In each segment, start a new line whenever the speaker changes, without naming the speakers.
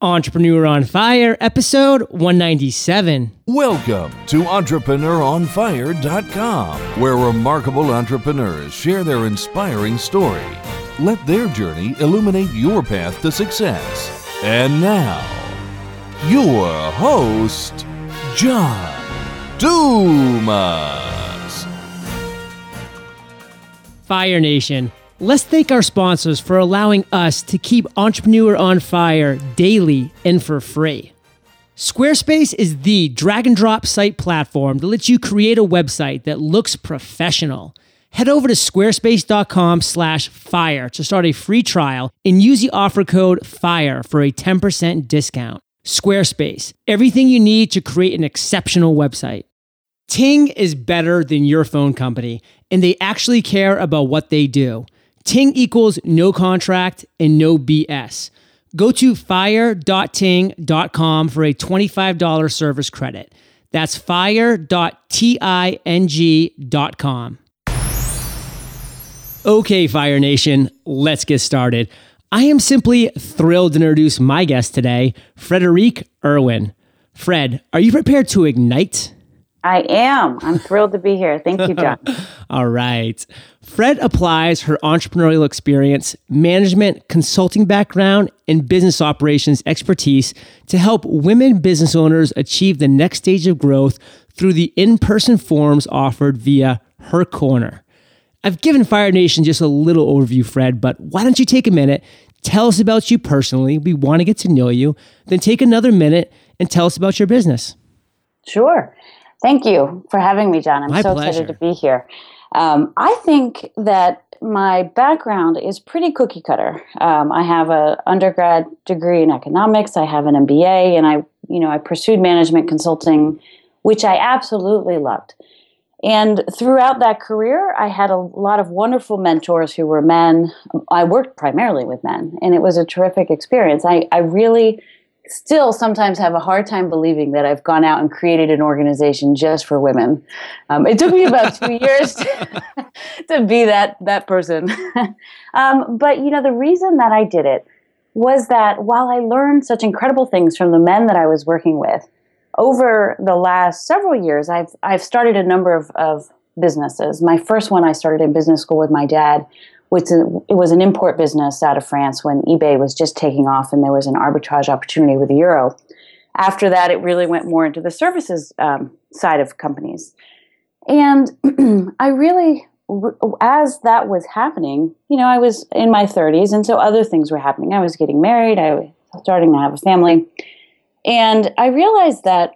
Entrepreneur on Fire, episode 197.
Welcome to EntrepreneurOnFire.com, where remarkable entrepreneurs share their inspiring story. Let their journey illuminate your path to success. And now, your host, John Dumas.
Fire Nation. Let's thank our sponsors for allowing us to keep Entrepreneur on Fire daily and for free. Squarespace is the drag and drop site platform that lets you create a website that looks professional. Head over to squarespace.com/fire to start a free trial and use the offer code FIRE for a 10% discount. Squarespace, everything you need to create an exceptional website. Ting is better than your phone company, and they actually care about what they do. Ting equals no contract and no BS. Go to fire.ting.com for a $25 service credit. That's fire.ting.com. Okay, Fire Nation, let's get started. I am simply thrilled to introduce my guest today, Frederique Irwin. Fred, are you prepared to ignite?
I am. I'm thrilled to be here. Thank you, John.
All right. Fred applies her entrepreneurial experience, management, consulting background, and business operations expertise to help women business owners achieve the next stage of growth through the in person forums offered via her corner. I've given Fire Nation just a little overview, Fred, but why don't you take a minute, tell us about you personally? We want to get to know you, then take another minute and tell us about your business.
Sure. Thank you for having me, John. I'm
My
so
pleasure.
excited to be here. Um, I think that my background is pretty cookie cutter. Um, I have an undergrad degree in economics. I have an MBA, and I, you know, I pursued management consulting, which I absolutely loved. And throughout that career, I had a lot of wonderful mentors who were men. I worked primarily with men, and it was a terrific experience. I, I really still sometimes have a hard time believing that I've gone out and created an organization just for women. Um, it took me about two years to, to be that that person. um, but you know, the reason that I did it was that while I learned such incredible things from the men that I was working with, over the last several years, I've I've started a number of, of businesses. My first one I started in business school with my dad which it was an import business out of France when eBay was just taking off and there was an arbitrage opportunity with the euro. After that, it really went more into the services um, side of companies. And I really, as that was happening, you know, I was in my 30s, and so other things were happening. I was getting married, I was starting to have a family. And I realized that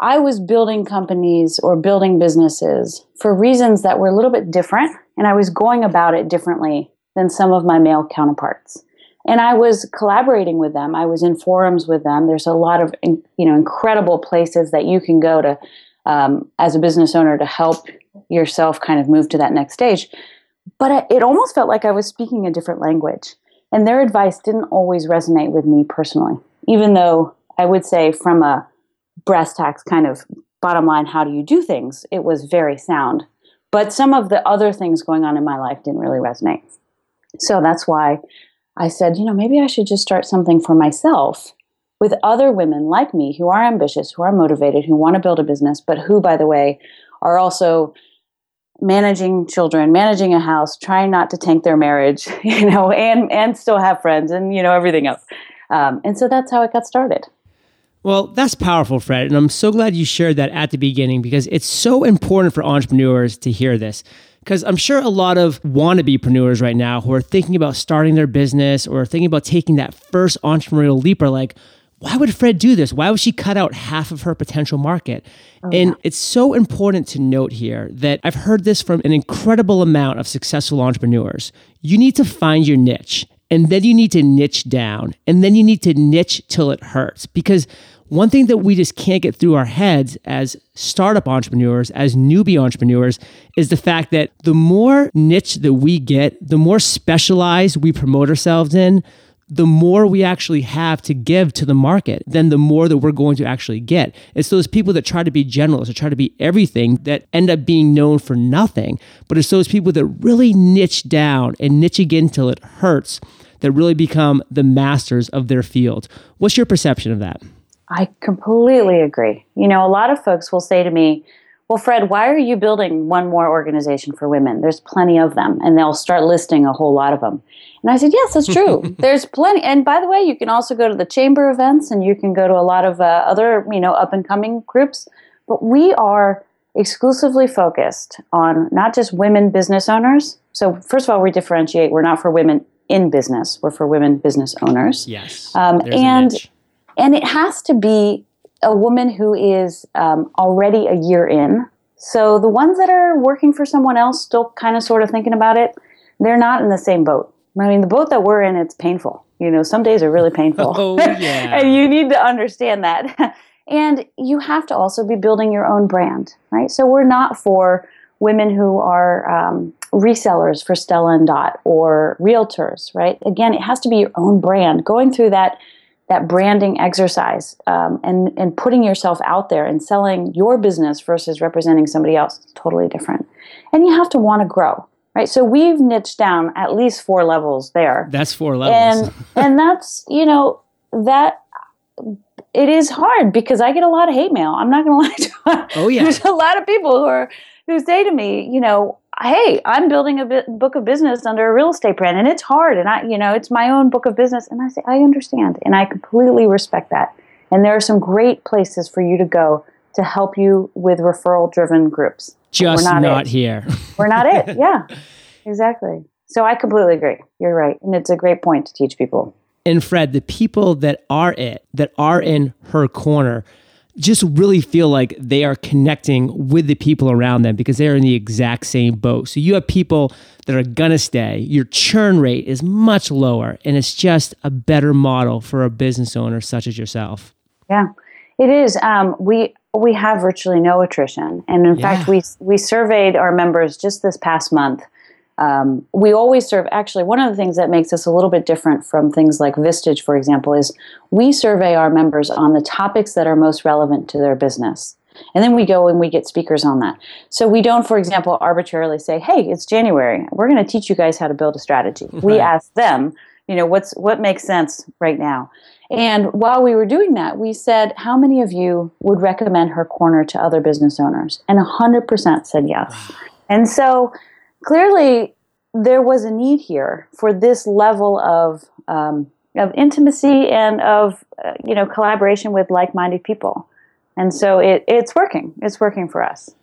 I was building companies or building businesses for reasons that were a little bit different, and I was going about it differently than some of my male counterparts. And I was collaborating with them. I was in forums with them. There's a lot of you know incredible places that you can go to um, as a business owner to help yourself kind of move to that next stage. But it almost felt like I was speaking a different language, and their advice didn't always resonate with me personally. Even though I would say from a brass tacks kind of bottom line how do you do things it was very sound but some of the other things going on in my life didn't really resonate. So that's why i said you know maybe i should just start something for myself with other women like me who are ambitious who are motivated who want to build a business but who by the way are also managing children managing a house trying not to tank their marriage you know and and still have friends and you know everything else. Um, and so that's how it got started
Well, that's powerful, Fred. And I'm so glad you shared that at the beginning because it's so important for entrepreneurs to hear this. Because I'm sure a lot of wannabe-preneurs right now who are thinking about starting their business or thinking about taking that first entrepreneurial leap are like, why would Fred do this? Why would she cut out half of her potential market? Oh, and it's so important to note here that I've heard this from an incredible amount of successful entrepreneurs. You need to find your niche and then you need to niche down. And then you need to niche till it hurts. Because one thing that we just can't get through our heads as startup entrepreneurs as newbie entrepreneurs is the fact that the more niche that we get the more specialized we promote ourselves in the more we actually have to give to the market, then the more that we're going to actually get. It's those people that try to be generalists or try to be everything that end up being known for nothing. But it's those people that really niche down and niche again till it hurts that really become the masters of their field. What's your perception of that?
I completely agree. You know, a lot of folks will say to me, well, Fred, why are you building one more organization for women? There's plenty of them. And they'll start listing a whole lot of them. And I said, yes, that's true. There's plenty. And by the way, you can also go to the chamber events and you can go to a lot of uh, other, you know, up and coming groups. But we are exclusively focused on not just women business owners. So, first of all, we differentiate. We're not for women in business. We're for women business owners.
Yes. Um,
and and it has to be a woman who is um, already a year in. So the ones that are working for someone else, still kind of sort of thinking about it, they're not in the same boat. I mean, the boat that we're in, it's painful. You know, some days are really painful.
Oh, yeah.
and you need to understand that. and you have to also be building your own brand, right? So we're not for women who are um, resellers for Stella and Dot or realtors, right? Again, it has to be your own brand. Going through that that branding exercise um, and and putting yourself out there and selling your business versus representing somebody else is totally different. And you have to want to grow, right? So we've niched down at least four levels there.
That's four levels,
and and that's you know that it is hard because I get a lot of hate mail. I'm not going to lie to
you. Oh yeah,
there's a lot of people who are who say to me, you know, hey, I'm building a book of business under a real estate brand, and it's hard, and I, you know, it's my own book of business, and I say, I understand, and I completely respect that. And there are some great places for you to go to help you with referral-driven groups.
Just not, not here.
We're not it. Yeah, exactly. So I completely agree. You're right, and it's a great point to teach people.
And Fred, the people that are it, that are in her corner, just really feel like they are connecting with the people around them because they're in the exact same boat. So you have people that are going to stay. Your churn rate is much lower, and it's just a better model for a business owner such as yourself.
Yeah, it is. Um, we we have virtually no attrition, and in yeah. fact, we we surveyed our members just this past month um, we always serve, actually, one of the things that makes us a little bit different from things like Vistage, for example, is we survey our members on the topics that are most relevant to their business. And then we go and we get speakers on that. So we don't, for example, arbitrarily say, hey, it's January. We're going to teach you guys how to build a strategy. Right. We ask them, you know, what's what makes sense right now. And while we were doing that, we said, how many of you would recommend her corner to other business owners? And 100% said yes. And so clearly there was a need here for this level of um, of intimacy and of uh, you know collaboration with like-minded people. And so it, it's working. It's working for us.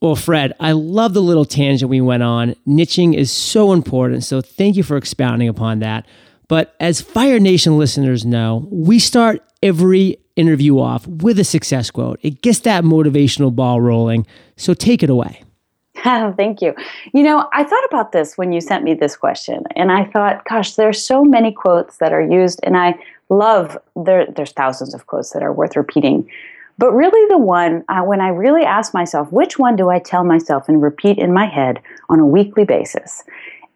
Well fred i love the little tangent we went on. Niching is so important. So thank you for expounding upon that but as fire nation listeners know we start every interview off with a success quote it gets that motivational ball rolling so take it away
Thank you. You know, I thought about this when you sent me this question, and I thought, gosh, there's so many quotes that are used, and I love there. There's thousands of quotes that are worth repeating, but really, the one uh, when I really ask myself, which one do I tell myself and repeat in my head on a weekly basis?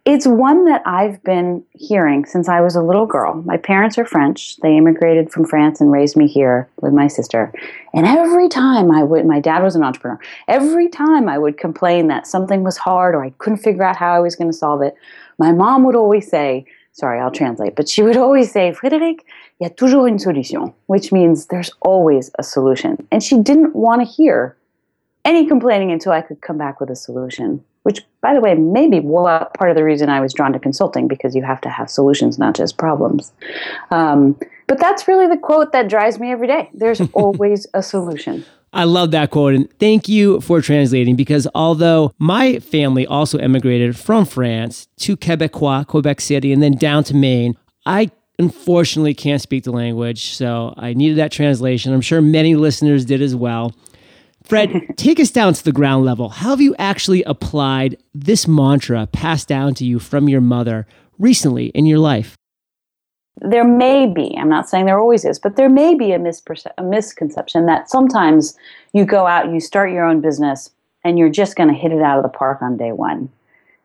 It's one that I've been hearing since I was a little girl. My parents are French. They immigrated from France and raised me here with my sister. And every time I would, my dad was an entrepreneur. Every time I would complain that something was hard or I couldn't figure out how I was going to solve it, my mom would always say, sorry, I'll translate, but she would always say, Frédérique, il y a toujours une solution, which means there's always a solution. And she didn't want to hear any complaining until I could come back with a solution which, by the way, may be part of the reason I was drawn to consulting because you have to have solutions, not just problems. Um, but that's really the quote that drives me every day. There's always a solution.
I love that quote. And thank you for translating because although my family also emigrated from France to Quebecois, Quebec City, and then down to Maine, I unfortunately can't speak the language. So I needed that translation. I'm sure many listeners did as well. Fred, take us down to the ground level. How have you actually applied this mantra passed down to you from your mother recently in your life?
There may be, I'm not saying there always is, but there may be a, misperce- a misconception that sometimes you go out, you start your own business, and you're just going to hit it out of the park on day one.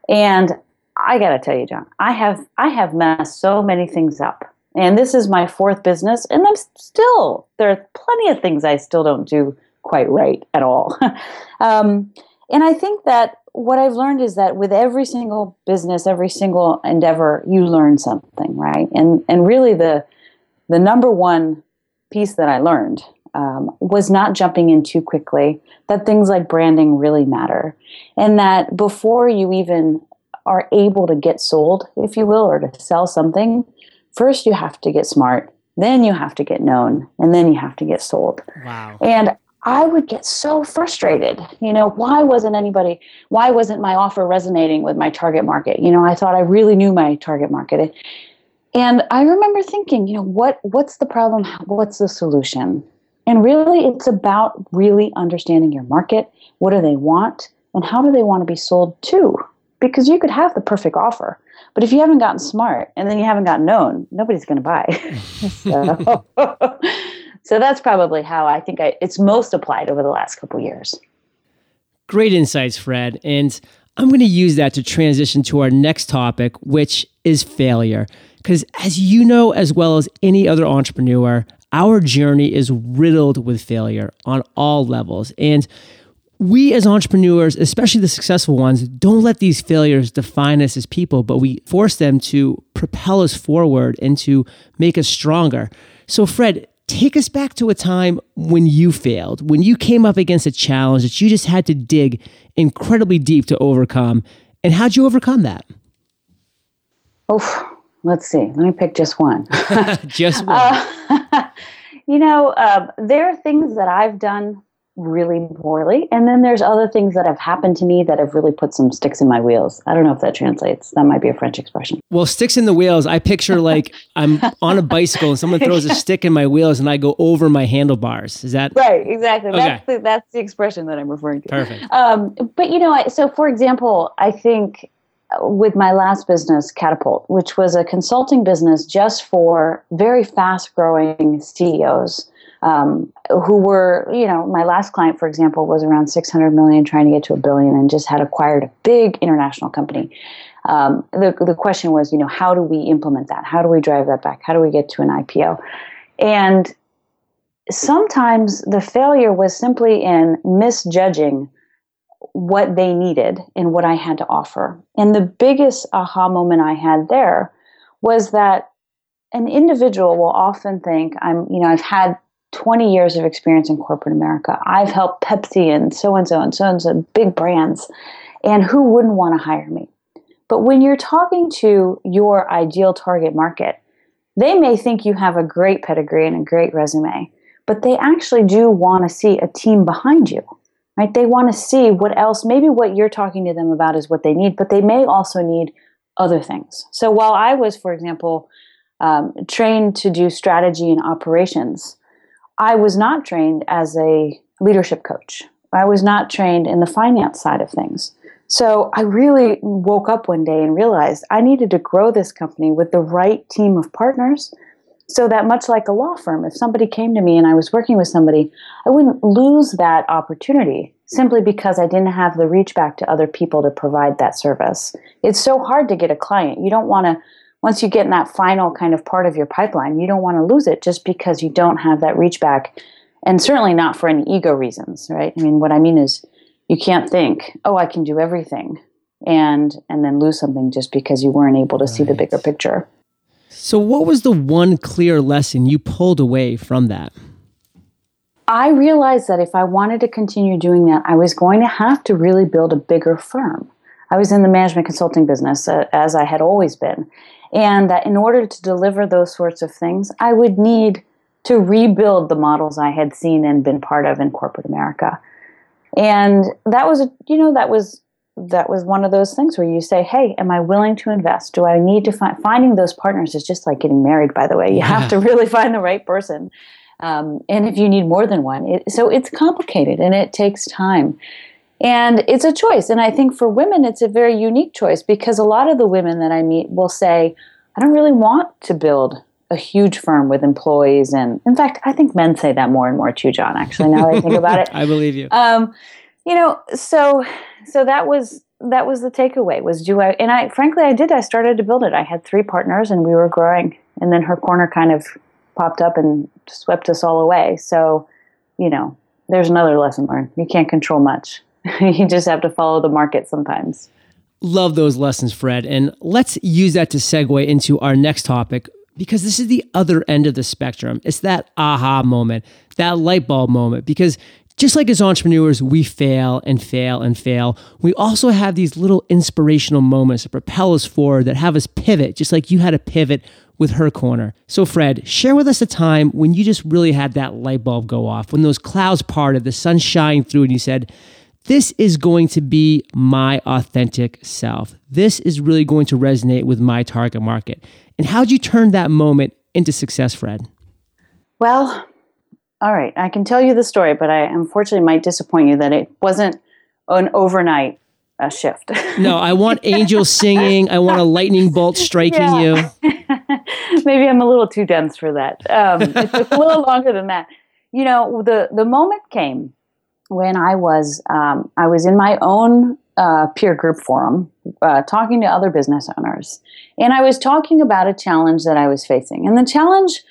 And I got to tell you, John, I have I have messed so many things up. And this is my fourth business, and I'm still there are plenty of things I still don't do quite right at all. um, and I think that what I've learned is that with every single business, every single endeavor, you learn something, right? And and really the the number one piece that I learned um, was not jumping in too quickly. That things like branding really matter, and that before you even are able to get sold, if you will, or to sell something, first you have to get smart, then you have to get known, and then you have to get sold.
Wow.
And I would get so frustrated. You know, why wasn't anybody, why wasn't my offer resonating with my target market? You know, I thought I really knew my target market. And I remember thinking, you know, what what's the problem? What's the solution? And really it's about really understanding your market. What do they want? And how do they want to be sold to? Because you could have the perfect offer. But if you haven't gotten smart and then you haven't gotten known, nobody's going to buy. so that's probably how I think I, it's most applied over the last couple years.
Great insights, Fred. And I'm going to use that to transition to our next topic, which is failure. Because as you know, as well as any other entrepreneur, our journey is riddled with failure on all levels. And we as entrepreneurs, especially the successful ones, don't let these failures define us as people, but we force them to propel us forward and to make us stronger. So, Fred, take us back to a time when you failed, when you came up against a challenge that you just had to dig incredibly deep to overcome. And how'd you overcome that?
Oh, let's see. Let me pick just one.
just one. Uh,
you know, uh, there are things that I've done really poorly. And then there's other things that have happened to me that have really put some sticks in my wheels. I don't know if that translates. That might be a French expression.
Well, sticks in the wheels, I picture like I'm on a bicycle and someone throws a stick in my wheels and I go over my handlebars. Is that
right? Exactly. Okay. That's the, that's the expression that I'm referring to.
Perfect.
Um, but you know, so for example, I think with my last business, Catapult, which was a consulting business just for very fast growing CEOs um, who were, you know, my last client, for example, was around 600 million, trying to get to a billion, and just had acquired a big international company. Um, the, the question was, you know, how do we implement that? How do we drive that back? How do we get to an IPO? And sometimes the failure was simply in misjudging what they needed and what I had to offer. And the biggest aha moment I had there was that an individual will often think I'm, you know, I've had 20 years of experience in corporate America. I've helped Pepsi and so and so and so and so big brands. And who wouldn't want to hire me? But when you're talking to your ideal target market, they may think you have a great pedigree and a great resume, but they actually do want to see a team behind you. Right? They want to see what else, maybe what you're talking to them about is what they need, but they may also need other things. So while I was, for example, um, trained to do strategy and operations, I was not trained as a leadership coach. I was not trained in the finance side of things. So I really woke up one day and realized I needed to grow this company with the right team of partners so that much like a law firm, if somebody came to me and I was working with somebody, I wouldn't lose that opportunity simply because I didn't have the reach back to other people to provide that service. It's so hard to get a client. You don't want to once you get in that final kind of part of your pipeline, you don't want to lose it just because you don't have that reach back. And certainly not for any ego reasons, right? I mean, what I mean is you can't think, oh, I can do everything and and then lose something just because you weren't able to right. see the bigger picture.
So what was the one clear lesson you pulled away from that?
I realized that if I wanted to continue doing that, I was going to have to really build a bigger firm. I was in the management consulting business uh, as I had always been. And that in order to deliver those sorts of things, I would need to rebuild the models I had seen and been part of in corporate America. And that was, you know, that was that was one of those things where you say, "Hey, am I willing to invest? Do I need to find finding those partners is just like getting married. By the way, you yeah. have to really find the right person, um, and if you need more than one, it, so it's complicated and it takes time. And it's a choice. And I think for women, it's a very unique choice because a lot of the women that I meet will say, I don't really want to build a huge firm with employees. And in fact, I think men say that more and more too, John, actually, now that I think about it.
I believe you. Um,
you know, so so that was that was the takeaway was do I and I frankly I did I started to build it. I had three partners and we were growing and then her corner kind of popped up and swept us all away. So, you know, there's another lesson learned. You can't control much you just have to follow the market sometimes.
Love those lessons, Fred. And let's use that to segue into our next topic because this is the other end of the spectrum. It's that aha moment, that light bulb moment. Because just like as entrepreneurs, we fail and fail and fail. We also have these little inspirational moments that propel us forward, that have us pivot, just like you had a pivot with her corner. So, Fred, share with us a time when you just really had that light bulb go off, when those clouds parted, the sun shined through, and you said, this is going to be my authentic self. This is really going to resonate with my target market. And how'd you turn that moment into success, Fred?
Well, all right. I can tell you the story, but I unfortunately might disappoint you that it wasn't an overnight uh, shift.
no, I want angels singing. I want a lightning bolt striking yeah. you.
Maybe I'm a little too dense for that. Um, it took a little longer than that. You know, the the moment came when I was um, I was in my own uh, peer group forum uh, talking to other business owners, and I was talking about a challenge that I was facing. And the challenge,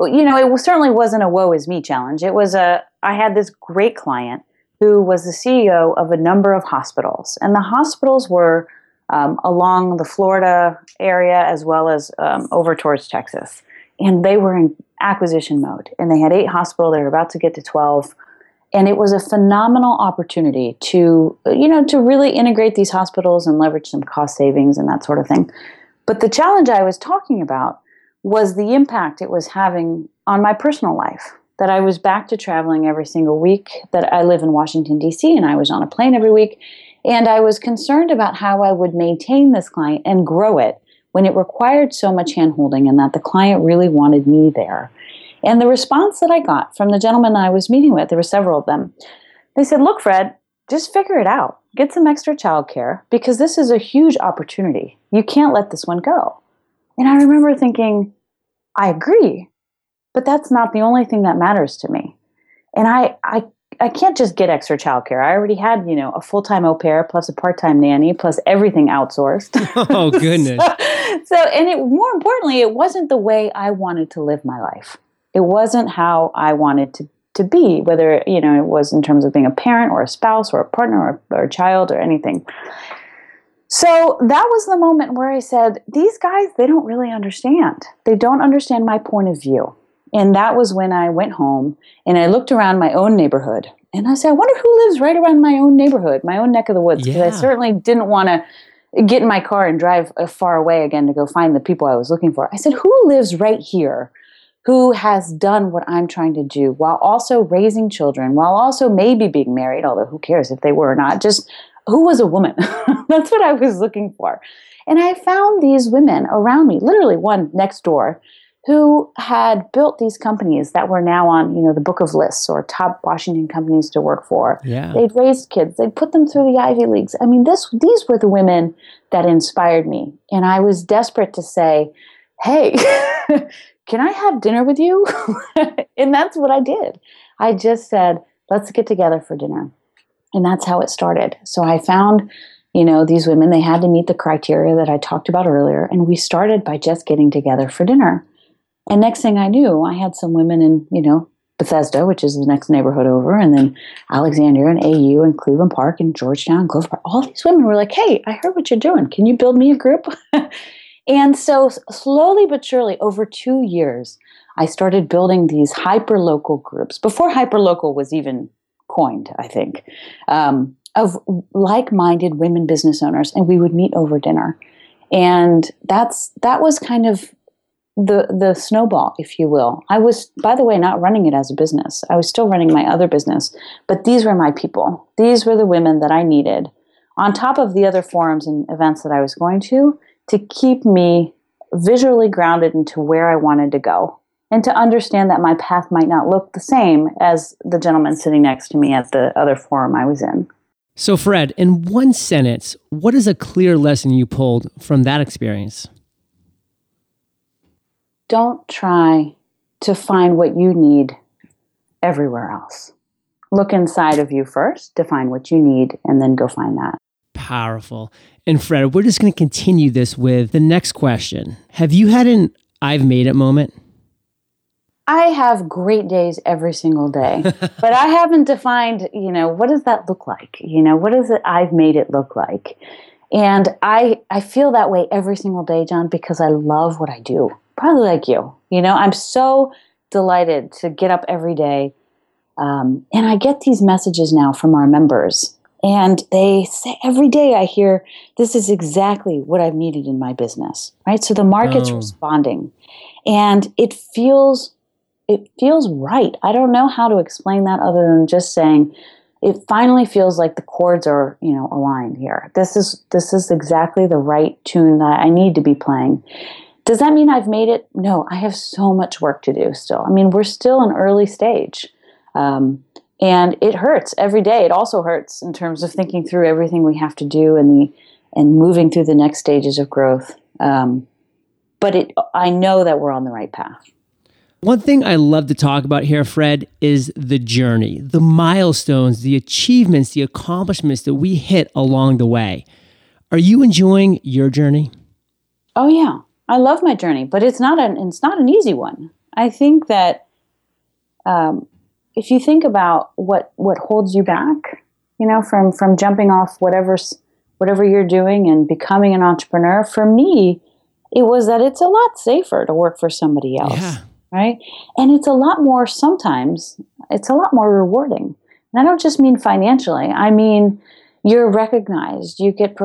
you know, it certainly wasn't a "woe is me" challenge. It was a I had this great client who was the CEO of a number of hospitals, and the hospitals were um, along the Florida area as well as um, over towards Texas, and they were in acquisition mode. And they had eight hospitals; they were about to get to twelve and it was a phenomenal opportunity to you know to really integrate these hospitals and leverage some cost savings and that sort of thing. But the challenge i was talking about was the impact it was having on my personal life that i was back to traveling every single week that i live in washington d.c and i was on a plane every week. And i was concerned about how i would maintain this client and grow it when it required so much handholding and that the client really wanted me there and the response that I got from the gentleman I was meeting with, there were several of them, they said, Look, Fred, just figure it out. Get some extra childcare because this is a huge opportunity. You can't let this one go. And I remember thinking, I agree, but that's not the only thing that matters to me. And I, I, I can't just get extra childcare. I already had, you know, a full time au pair plus a part time nanny plus everything outsourced.
Oh goodness!
so, so, and it more importantly, it wasn't the way I wanted to live my life it wasn't how I wanted to, to be, whether, you know, it was in terms of being a parent or a spouse or a partner or, or a child or anything. So that was the moment where I said, these guys, they don't really understand. They don't understand my point of view. And that was when I went home and I looked around my own neighborhood and I said, I wonder who lives right around my own neighborhood, my own neck of the woods. Because yeah. I certainly didn't want to get in my car and drive uh, far away again to go find the people I was looking for. I said, who lives right here who has done what I'm trying to do while also raising children, while also maybe being married, although who cares if they were or not, just who was a woman? That's what I was looking for. And I found these women around me, literally one next door, who had built these companies that were now on, you know, the book of lists or top Washington companies to work for.
Yeah.
They'd raised kids, they'd put them through the Ivy Leagues. I mean, this these were the women that inspired me. And I was desperate to say, hey, can I have dinner with you? and that's what I did. I just said, let's get together for dinner. And that's how it started. So I found, you know, these women, they had to meet the criteria that I talked about earlier. And we started by just getting together for dinner. And next thing I knew, I had some women in, you know, Bethesda, which is the next neighborhood over, and then Alexandria and AU and Cleveland Park and Georgetown, Glover Park. All these women were like, hey, I heard what you're doing. Can you build me a group? And so, slowly but surely, over two years, I started building these hyper local groups before hyper local was even coined, I think, um, of like minded women business owners. And we would meet over dinner. And that's that was kind of the the snowball, if you will. I was, by the way, not running it as a business. I was still running my other business, but these were my people. These were the women that I needed, on top of the other forums and events that I was going to, to keep me visually grounded into where I wanted to go and to understand that my path might not look the same as the gentleman sitting next to me at the other forum I was in.
So, Fred, in one sentence, what is a clear lesson you pulled from that experience?
Don't try to find what you need everywhere else. Look inside of you first to find what you need and then go find that.
Powerful. And Fred, we're just going to continue this with the next question. Have you had an I've made it moment?
I have great days every single day, but I haven't defined, you know, what does that look like? You know, what is it I've made it look like? And I I feel that way every single day, John, because I love what I do. Probably like you. You know, I'm so delighted to get up every day. Um, and I get these messages now from our members and they say every day I hear, this is exactly what I've needed in my business, right? So the market's oh. responding and it feels, it feels right. I don't know how to explain that other than just saying, it finally feels like the chords are, you know, aligned here. This is, this is exactly the right tune that I need to be playing. Does that mean I've made it? No, I have so much work to do still. I mean, we're still an early stage. Um, and it hurts every day. It also hurts in terms of thinking through everything we have to do and the and moving through the next stages of growth. Um, but it, I know that we're on the right path.
One thing I love to talk about here, Fred, is the journey, the milestones, the achievements, the accomplishments that we hit along the way. Are you enjoying your journey?
Oh yeah, I love my journey, but it's not an it's not an easy one. I think that um, if you think about what what holds you back, you know, from from jumping off whatever's whatever you're doing and becoming an entrepreneur, for me, it was that it's a lot safer to work for somebody else. Yeah. Right? And it's a lot more sometimes it's a lot more rewarding. And I don't just mean financially. I mean you're recognized. You get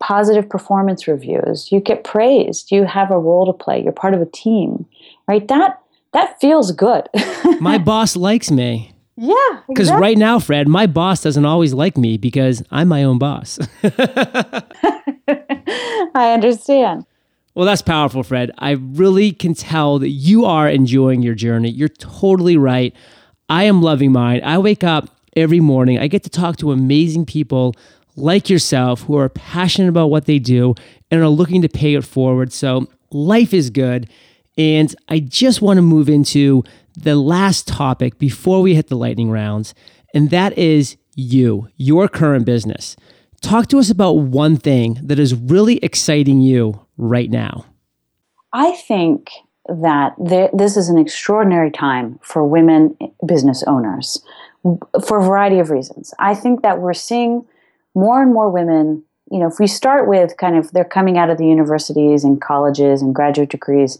positive performance reviews. You get praised. You have a role to play. You're part of a team, right? That that feels good.
my boss likes me.
Yeah.
Because exactly. right now, Fred, my boss doesn't always like me because I'm my own boss.
I understand.
Well, that's powerful, Fred. I really can tell that you are enjoying your journey. You're totally right. I am loving mine. I wake up every morning. I get to talk to amazing people like yourself who are passionate about what they do and are looking to pay it forward. So life is good. And I just want to move into the last topic before we hit the lightning rounds, and that is you, your current business. Talk to us about one thing that is really exciting you right now.
I think that there, this is an extraordinary time for women business owners for a variety of reasons. I think that we're seeing more and more women. You know, if we start with kind of they're coming out of the universities and colleges and graduate degrees,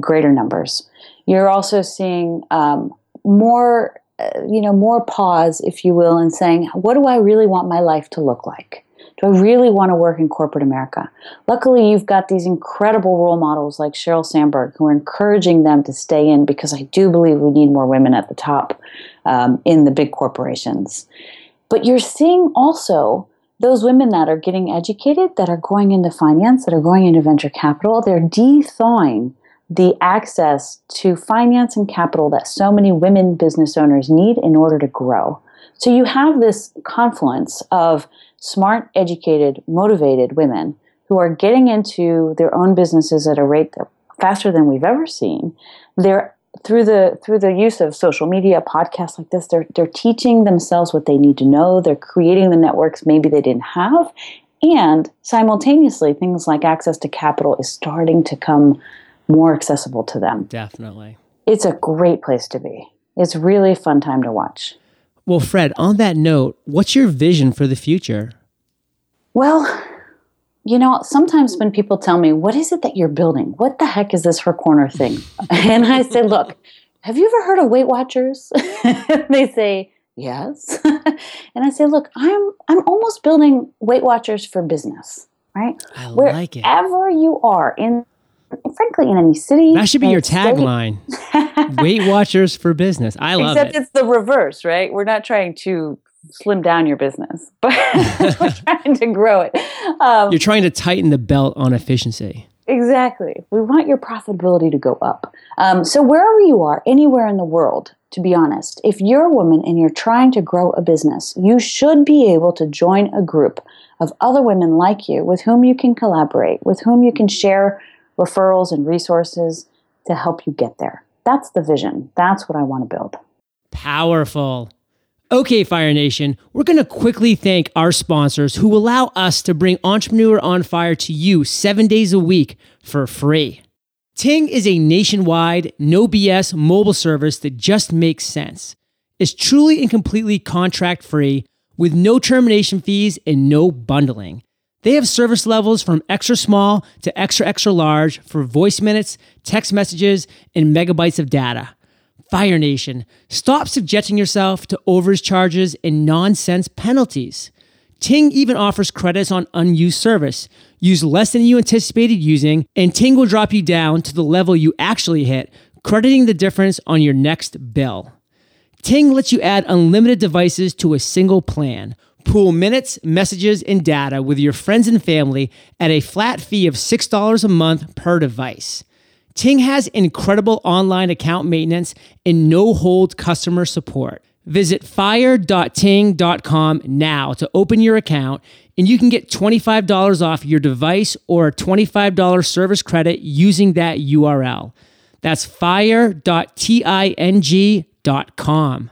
greater numbers. You're also seeing um, more, uh, you know, more pause, if you will, in saying, what do I really want my life to look like? Do I really want to work in corporate America? Luckily, you've got these incredible role models like Sheryl Sandberg who are encouraging them to stay in because I do believe we need more women at the top um, in the big corporations. But you're seeing also those women that are getting educated, that are going into finance, that are going into venture capital, they're de-thawing the access to finance and capital that so many women business owners need in order to grow. So you have this confluence of smart, educated, motivated women who are getting into their own businesses at a rate faster than we've ever seen. They're through the through the use of social media, podcasts like this, they're they're teaching themselves what they need to know. They're creating the networks maybe they didn't have, and simultaneously, things like access to capital is starting to come more accessible to them.
Definitely.
It's a great place to be. It's really a fun time to watch.
Well, Fred, on that note, what's your vision for the future?
Well, you know, sometimes when people tell me, what is it that you're building? What the heck is this her corner thing? and I say, look, have you ever heard of Weight Watchers? they say, yes. and I say, look, I'm I'm almost building Weight Watchers for business, right?
I like it.
Wherever you are in frankly, in any city.
That should be your tagline. Weight Watchers for business. I love
Except
it.
Except it's the reverse, right? We're not trying to slim down your business, but we're trying to grow it.
Um, You're trying to tighten the belt on efficiency.
Exactly. We want your profitability to go up. Um, so, wherever you are, anywhere in the world, to be honest, if you're a woman and you're trying to grow a business, you should be able to join a group of other women like you with whom you can collaborate, with whom you can share referrals and resources to help you get there. That's the vision. That's what I want to build.
Powerful. Okay, Fire Nation, we're going to quickly thank our sponsors who allow us to bring Entrepreneur on Fire to you seven days a week for free. Ting is a nationwide, no BS mobile service that just makes sense. It's truly and completely contract free with no termination fees and no bundling. They have service levels from extra small to extra extra large for voice minutes, text messages, and megabytes of data. Fire Nation, stop subjecting yourself to overage charges and nonsense penalties. Ting even offers credits on unused service. Use less than you anticipated using, and Ting will drop you down to the level you actually hit, crediting the difference on your next bill. Ting lets you add unlimited devices to a single plan. Pool minutes, messages, and data with your friends and family at a flat fee of $6 a month per device. Ting has incredible online account maintenance and no hold customer support. Visit fire.ting.com now to open your account, and you can get $25 off your device or a $25 service credit using that URL. That's fire.ting.com.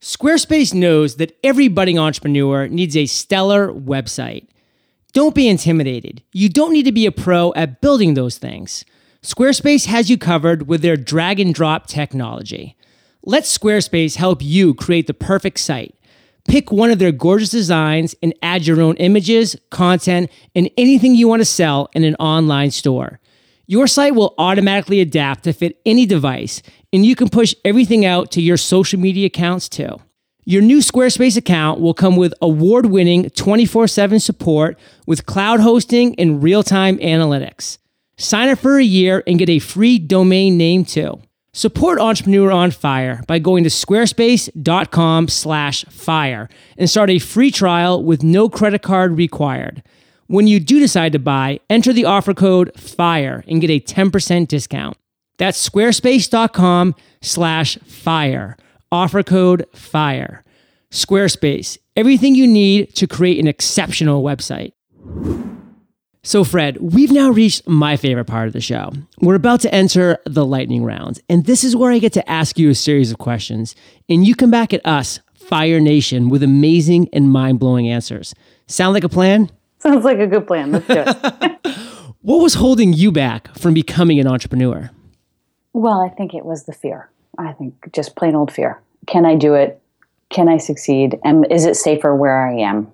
Squarespace knows that every budding entrepreneur needs a stellar website. Don't be intimidated. You don't need to be a pro at building those things. Squarespace has you covered with their drag and drop technology. Let Squarespace help you create the perfect site. Pick one of their gorgeous designs and add your own images, content, and anything you want to sell in an online store. Your site will automatically adapt to fit any device, and you can push everything out to your social media accounts too. Your new Squarespace account will come with award winning 24 7 support with cloud hosting and real time analytics. Sign up for a year and get a free domain name too. Support Entrepreneur on Fire by going to squarespace.com slash fire and start a free trial with no credit card required. When you do decide to buy, enter the offer code FIRE and get a 10% discount. That's squarespace.com slash fire. Offer code FIRE. Squarespace, everything you need to create an exceptional website. So, Fred, we've now reached my favorite part of the show. We're about to enter the lightning round, and this is where I get to ask you a series of questions, and you come back at us, Fire Nation, with amazing and mind blowing answers. Sound like a plan?
Sounds like a good plan. Let's do it.
what was holding you back from becoming an entrepreneur?
Well, I think it was the fear. I think just plain old fear. Can I do it? Can I succeed? And is it safer where I am?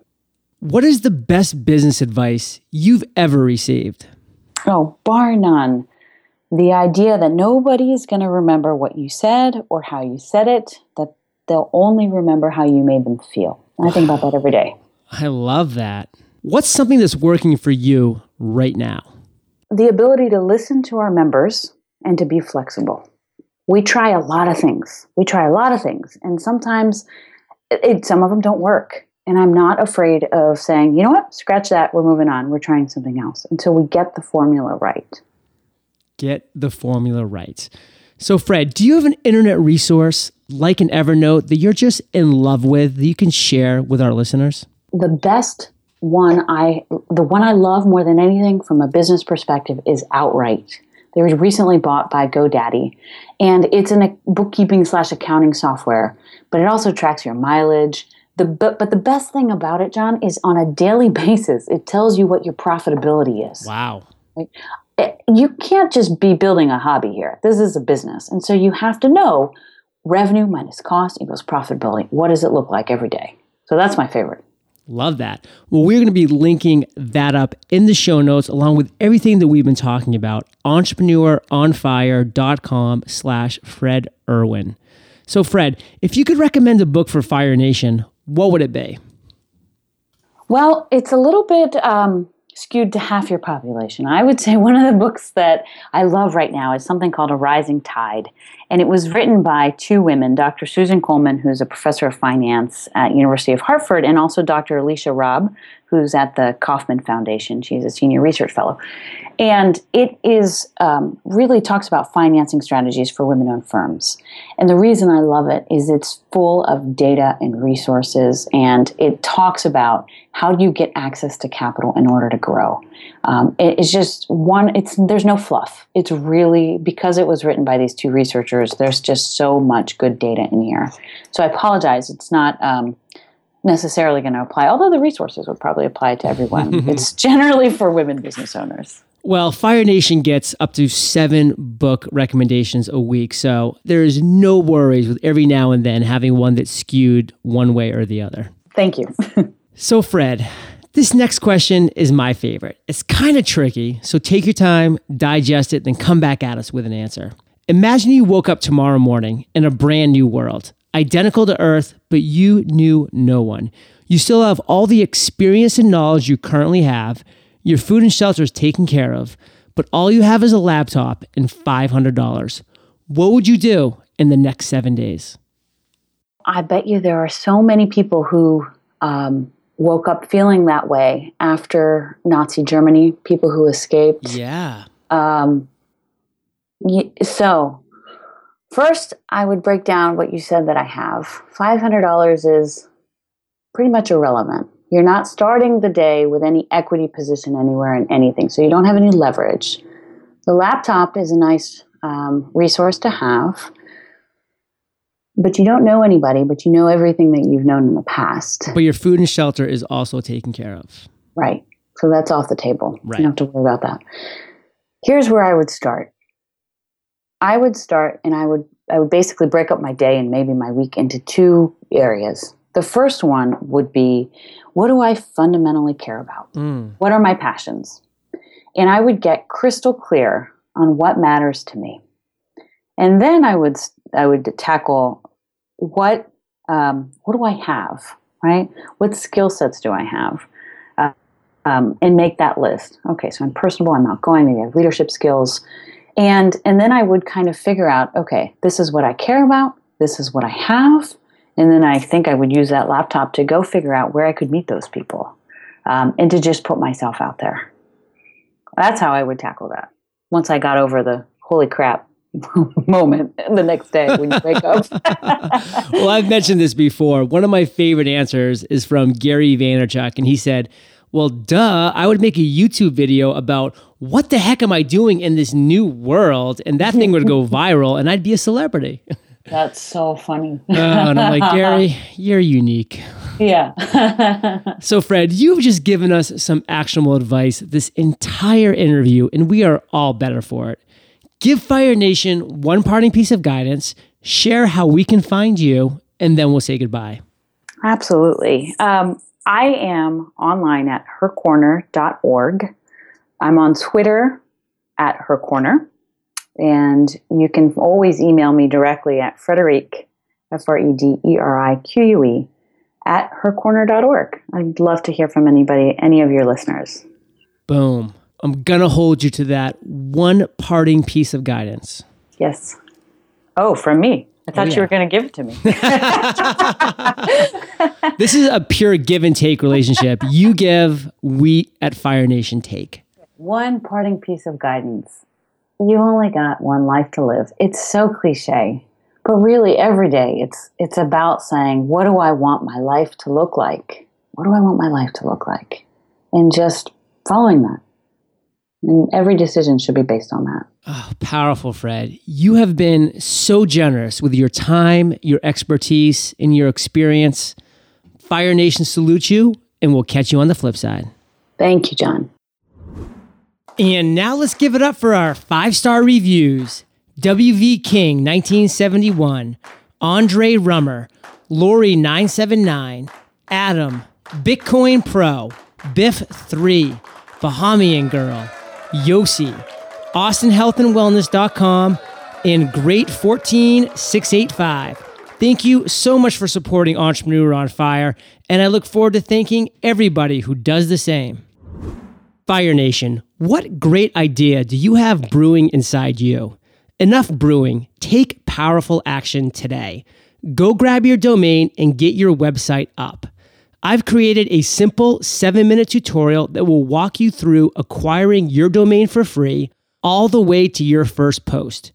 What is the best business advice you've ever received?
Oh, bar none. The idea that nobody is going to remember what you said or how you said it, that they'll only remember how you made them feel. I think about that every day.
I love that. What's something that's working for you right now?
The ability to listen to our members and to be flexible. We try a lot of things. We try a lot of things, and sometimes it, some of them don't work. And I'm not afraid of saying, you know what, scratch that, we're moving on, we're trying something else until we get the formula right.
Get the formula right. So, Fred, do you have an internet resource like an Evernote that you're just in love with that you can share with our listeners?
The best one I, the one I love more than anything from a business perspective is Outright. They were recently bought by GoDaddy, and it's a bookkeeping slash accounting software, but it also tracks your mileage the but, but the best thing about it, John, is on a daily basis, it tells you what your profitability is.
Wow.
Right? Eh, you can't just be building a hobby here. This is a business. And so you have to know revenue minus cost equals profitability. What does it look like every day? So that's my favorite.
Love that. Well, we're going to be linking that up in the show notes along with everything that we've been talking about. Entrepreneuronfire.com slash Fred Irwin. So, Fred, if you could recommend a book for Fire Nation, what would it be?
Well, it's a little bit um, skewed to half your population. I would say one of the books that I love right now is something called A Rising Tide. And it was written by two women, Dr. Susan Coleman, who's a professor of finance at University of Hartford, and also Dr. Alicia Robb, who's at the Kauffman Foundation. She's a senior research fellow. And it is um, really talks about financing strategies for women owned firms. And the reason I love it is it's full of data and resources, and it talks about how do you get access to capital in order to grow. Um, it, it's just one, it's there's no fluff. It's really, because it was written by these two researchers, there's just so much good data in here. So I apologize, it's not. Um, necessarily going to apply, although the resources would probably apply to everyone. it's generally for women business owners.
Well, Fire Nation gets up to seven book recommendations a week, so there is no worries with every now and then having one that's skewed one way or the other.
Thank you.
so, Fred, this next question is my favorite. It's kind of tricky, so take your time, digest it, then come back at us with an answer. Imagine you woke up tomorrow morning in a brand new world, identical to Earth, but you knew no one. You still have all the experience and knowledge you currently have your food and shelter is taken care of, but all you have is a laptop and $500. What would you do in the next seven days?
I bet you there are so many people who um, woke up feeling that way after Nazi Germany, people who escaped.
Yeah.
Um, so, first, I would break down what you said that I have. $500 is pretty much irrelevant. You're not starting the day with any equity position anywhere in anything, so you don't have any leverage. The laptop is a nice um, resource to have, but you don't know anybody, but you know everything that you've known in the past.
But your food and shelter is also taken care of.
Right. So that's off the table.
Right.
You don't have to worry about that. Here's where I would start. I would start and I would I would basically break up my day and maybe my week into two areas. The first one would be what do I fundamentally care about?
Mm.
What are my passions? And I would get crystal clear on what matters to me. And then I would I would tackle what um, what do I have, right? What skill sets do I have? Uh, um, and make that list. Okay, so I'm personable, I'm outgoing, maybe I have leadership skills. And and then I would kind of figure out, okay, this is what I care about, this is what I have, and then I think I would use that laptop to go figure out where I could meet those people um, and to just put myself out there. That's how I would tackle that once I got over the holy crap moment the next day when you wake up.
well, I've mentioned this before. One of my favorite answers is from Gary Vaynerchuk, and he said, Well, duh, I would make a YouTube video about what the heck am I doing in this new world? And that thing would go viral, and I'd be a celebrity.
That's so funny.
uh, and I'm like, Gary, you're unique.
Yeah.
so, Fred, you've just given us some actionable advice this entire interview, and we are all better for it. Give Fire Nation one parting piece of guidance, share how we can find you, and then we'll say goodbye.
Absolutely. Um, I am online at hercorner.org. I'm on Twitter at hercorner. And you can always email me directly at Frederique, F R E D E R I Q U E, at hercorner.org. I'd love to hear from anybody, any of your listeners.
Boom. I'm going to hold you to that one parting piece of guidance.
Yes. Oh, from me. I thought oh, yeah. you were going to give it to me.
this is a pure give and take relationship. You give, we at Fire Nation take.
One parting piece of guidance you only got one life to live. It's so cliche, but really every day it's it's about saying, what do I want my life to look like? What do I want my life to look like? And just following that. And every decision should be based on that.
Oh, powerful, Fred. You have been so generous with your time, your expertise, and your experience. Fire Nation salutes you, and we'll catch you on the flip side.
Thank you, John.
And now let's give it up for our five star reviews WV King 1971, Andre Rummer, Lori979, Adam, Bitcoin Pro, Biff3, Bahamian Girl, Yossi, AustinHealthAndWellness.com, and Great14685. Thank you so much for supporting Entrepreneur on Fire, and I look forward to thanking everybody who does the same. Fire Nation, what great idea do you have brewing inside you? Enough brewing. Take powerful action today. Go grab your domain and get your website up. I've created a simple seven minute tutorial that will walk you through acquiring your domain for free all the way to your first post.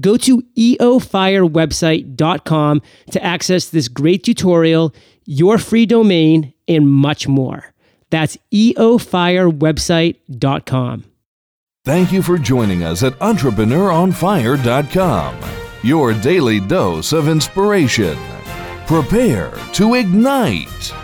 Go to eofirewebsite.com to access this great tutorial, your free domain, and much more. That's eofirewebsite.com.
Thank you for joining us at EntrepreneurOnFire.com, your daily dose of inspiration. Prepare to ignite.